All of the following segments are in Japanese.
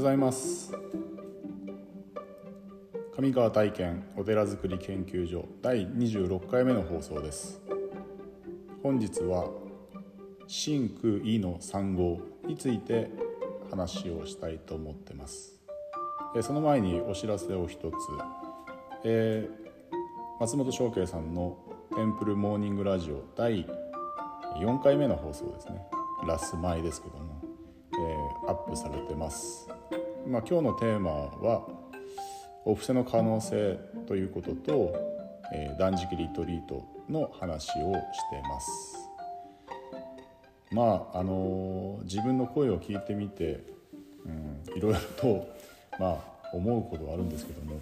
ございます。上川体験お寺づくり研究所第26回目の放送です。本日は真空意の3号について話をしたいと思ってます。その前にお知らせを一つ、えー、松本翔慶さんのテンプルモーニングラジオ第4回目の放送ですね。ラス前ですけども、アップされてます、まあ、今日のテーマはお布施の可能性ということと、えー、断食リトリートの話をしてます。まああのー、自分の声を聞いてみて、うん、いろいろとまあ思うことはあるんですけども、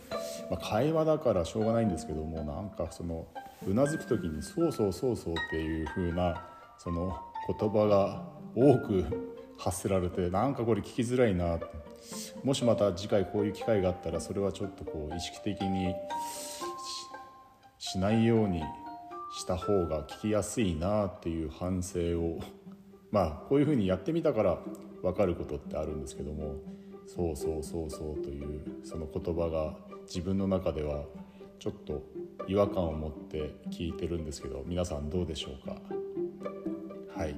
まあ、会話だからしょうがないんですけどもなんかそのうなずく時に「そうそうそうそう」っていう風なその言葉が多く発せられてなんかこれ聞きづらいなもしまた次回こういう機会があったらそれはちょっとこう意識的にしないようにした方が聞きやすいなっていう反省をまあこういうふうにやってみたから分かることってあるんですけどもそうそうそうそうというその言葉が自分の中ではちょっと違和感を持って聞いてるんですけど皆さんどうでしょうか？はい。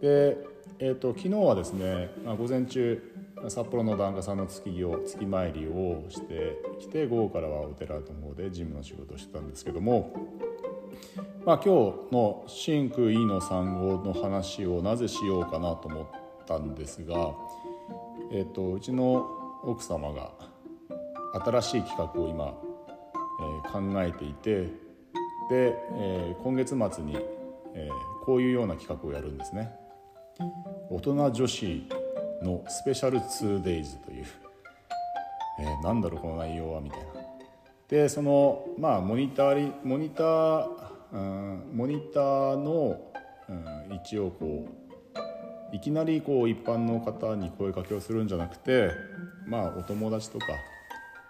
で、えーと、昨日はですね、まあ、午前中札幌の檀家さんの月を月参りをしてきて午後からはお寺の方で事務の仕事をしてたんですけども、まあ、今日の真空 E の産後の話をなぜしようかなと思ったんですが、えーと、うちの奥様が新しい企画を今、えー、考えていてで、えー、今月末に、えー、こういうような企画をやるんですね。大人女子のスペシャル 2days という、えー、なんだろうこの内容はみたいな。でそのまあモニターモニター、うん、モニターの、うん、一応こういきなりこう一般の方に声かけをするんじゃなくてまあお友達とか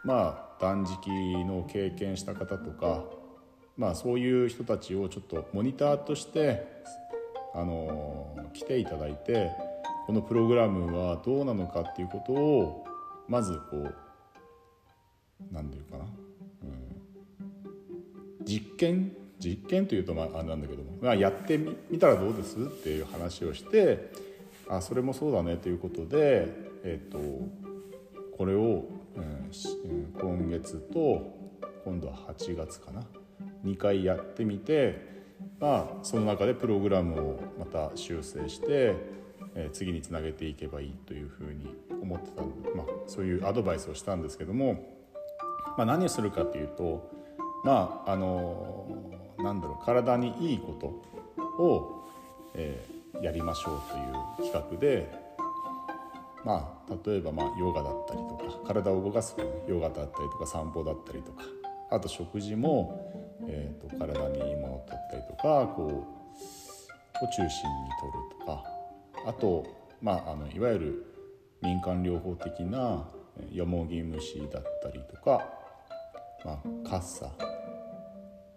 まあ断食の経験した方とかまあそういう人たちをちょっとモニターとしてあの来ていただいてこのプログラムはどうなのかっていうことをまずこう何て言うかな、うん、実験？実験というとまあなんだけども、まあ、やってみたらどうですっていう話をしてあそれもそうだねということで、えーと、これを、うん、今月と今度は8月かな。2回やってみて、まあ、その中でプログラムをまた修正して、えー、次につなげていけばいいというふうに思ってたまあ、そういうアドバイスをしたんですけども、まあ、何をするかというとまああのなんだろう体にいいことを、えーやりましょうという企画でまあ例えばまあヨガだったりとか体を動かすヨガだったりとか散歩だったりとかあと食事も、えーと、体にいいものだったりとかこうを中心にとるとかあと、まあ、あのいわゆる民間療法的なよもぎ虫だったりとか、まあ、カッサ、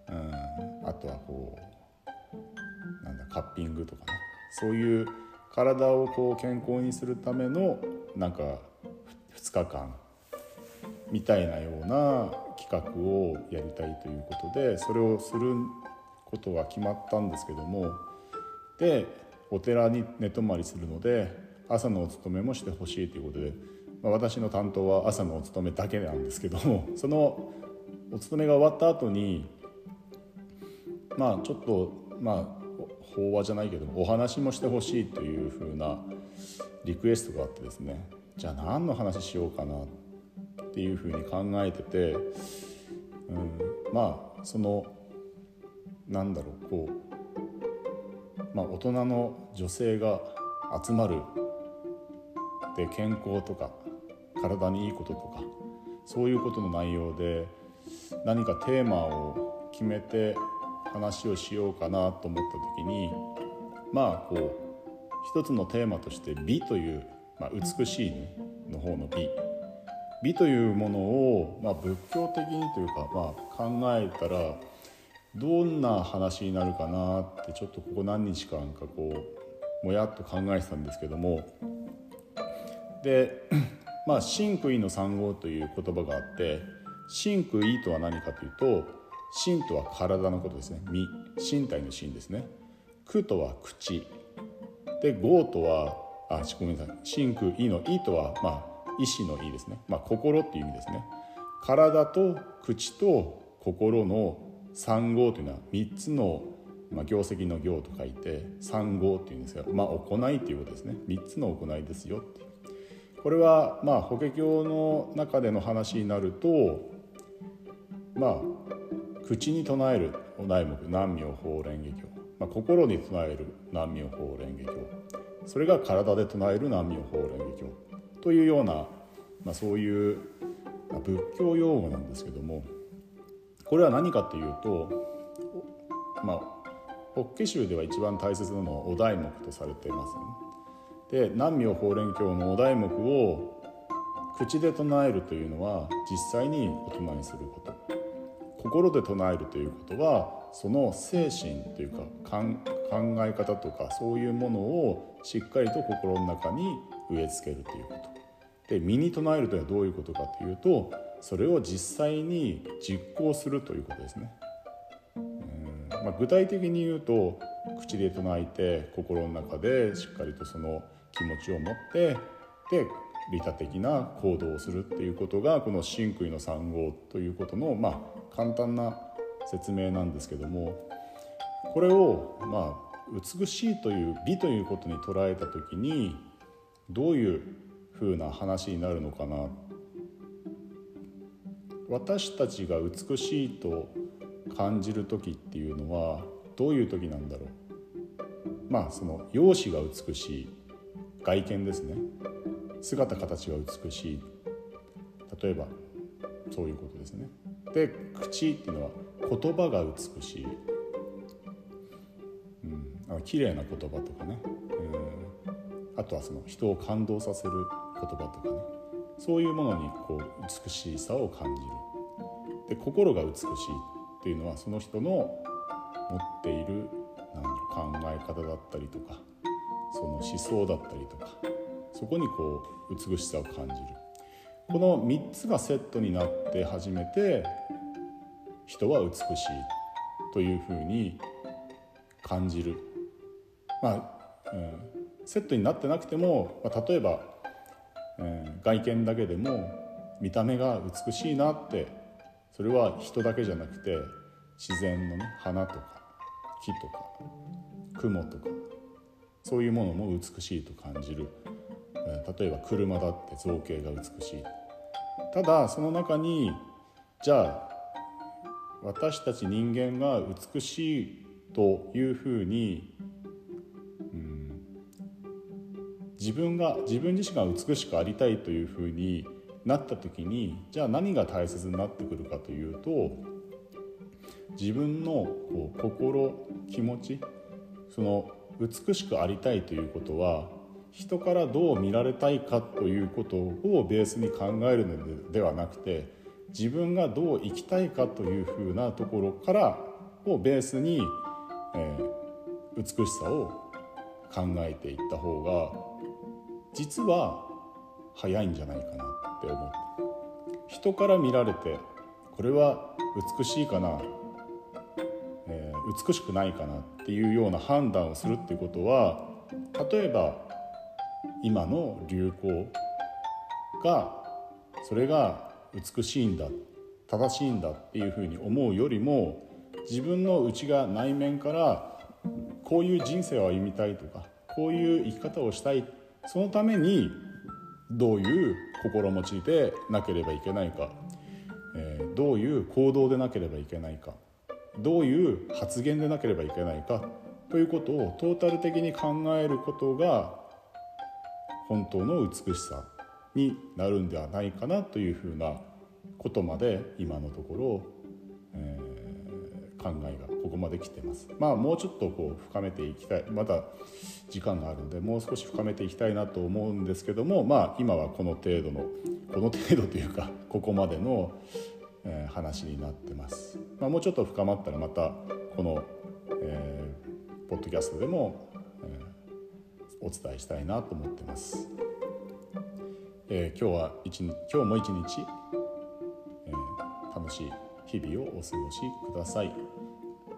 うん、あとはこうなんだカッピングとかね。そういう体をこう健康にするためのなんか2日間みたいなような企画をやりたいということでそれをすることが決まったんですけどもでお寺に寝泊まりするので朝のお勤めもしてほしいということで、まあ、私の担当は朝のお勤めだけなんですけども そのお勤めが終わった後にまあちょっとまあ法話じゃないけどお話もしてほしいというふうなリクエストがあってですねじゃあ何の話しようかなってていうふうに考えてて、うん、まあそのなんだろうこう、まあ、大人の女性が集まるで健康とか体にいいこととかそういうことの内容で何かテーマを決めて話をしようかなと思った時にまあこう一つのテーマとして「美」という、まあ、美しい、の方の美美というものを、まあ、仏教的にというか、まあ、考えたらどんな話になるかなってちょっとここ何日間かこうもやっと考えてたんですけども。で まあ「真悔の三号」という言葉があって「真悔とは何かというと「真」とは体のことですね。身。身体の心ですね「苦」とは口。で「号」とはあごめんなさい「真悔の「意」とはまあ意志の意ですね、まあ、心っていう意味ですね。体と口と心の三号というのは3つの、まあ、業績の行と書いて三号っていうんですが、まあ、行いということですね。3つの行いですよってこれはまあ法華経の中での話になるとまあ口に唱えるお題目南無法蓮華経、まあ、心に唱える南無法蓮華経。それが体で唱える南無法蓮華経。というような、まあ、そういう、ま、仏教用語なんですけどもこれは何かというとまあ法華宗では一番大切なのはお題目とされていますね。で南無法蓮経のお題目を口で唱えるというのは実際にお唱えすること心で唱えるということはその精神というか考え方とかそういうものをしっかりと心の中に植え付けるということで身に唱えるとはどういうことかというとそれを実際に実行するということですね。うんまあ、具体的に言うと口で唱えて心の中でしっかりとその気持ちを持ってで利他的な行動をするっていうことがこの真悔の三号ということのまあ簡単な説明なんですけどもこれをまあ美しいという美ということに捉えた時にどういう風な話になるのかな。私たちが美しいと感じる時っていうのはどういう時なんだろう。まあその容姿が美しい外見ですね。姿形が美しい。例えばそういうことですね。で口っていうのは言葉が美しい、うん、あの綺麗な言葉とかね、うん、あとはその人を感動させる。言葉とかね。そういうものにこう美しさを感じる。で心が美しいっていうのはその人の持っているなんだろう考え方だったりとかその思想だったりとかそこにこう美しさを感じる。この3つがセットになって初めて人は美しいというふうに感じる。まあ、うん、セットになってなくても、まあ、例えば外見だけでも見た目が美しいなってそれは人だけじゃなくて自然のね花とか木とか雲とかそういうものも美しいと感じる、例えば車だって造形が美しい。ただその中にじゃあ私たち人間が美しいというふうに自分が自分自身が美しくありたいというふうになった時にじゃあ何が大切になってくるかというと自分のこう心気持ちその美しくありたいということは人からどう見られたいかということをベースに考えるのではなくて自分がどう生きたいかというふうなところからをベースに、えー、美しさを考えていった方が実は早いんじゃないかなって思って。人から見られてこれは美しいかな、えー、美しくないかなっていうような判断をするっていうことは例えば今の流行がそれが美しいんだ正しいんだっていうふうに思うよりも自分の内が内面からこういう人生を歩みたいとかこういう生き方をしたいってそのためにどういう心持ちでなければいけないか、えー、どういう行動でなければいけないか。どういう発言でなければいけないか。ということをトータル的に考えることが本当の美しさになるんではないかなというふうなことまで今のところ、えー、考えがここまで来てます。まあもうちょっとこう深めていきたいまだ時間があるのでもう少し深めていきたいなと思うんですけどもまあ今はこの程度のこの程度というかここまでの、えー、話になってます。まあ、もうちょっと深まったらまたこの、えー、ポッドキャストでも、えー、お伝えしたいなと思ってます。えー、今日は一日今日も一日、えー、楽しい日々をお過ごしください、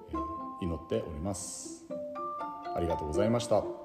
えー、祈っております。ありがとうございました。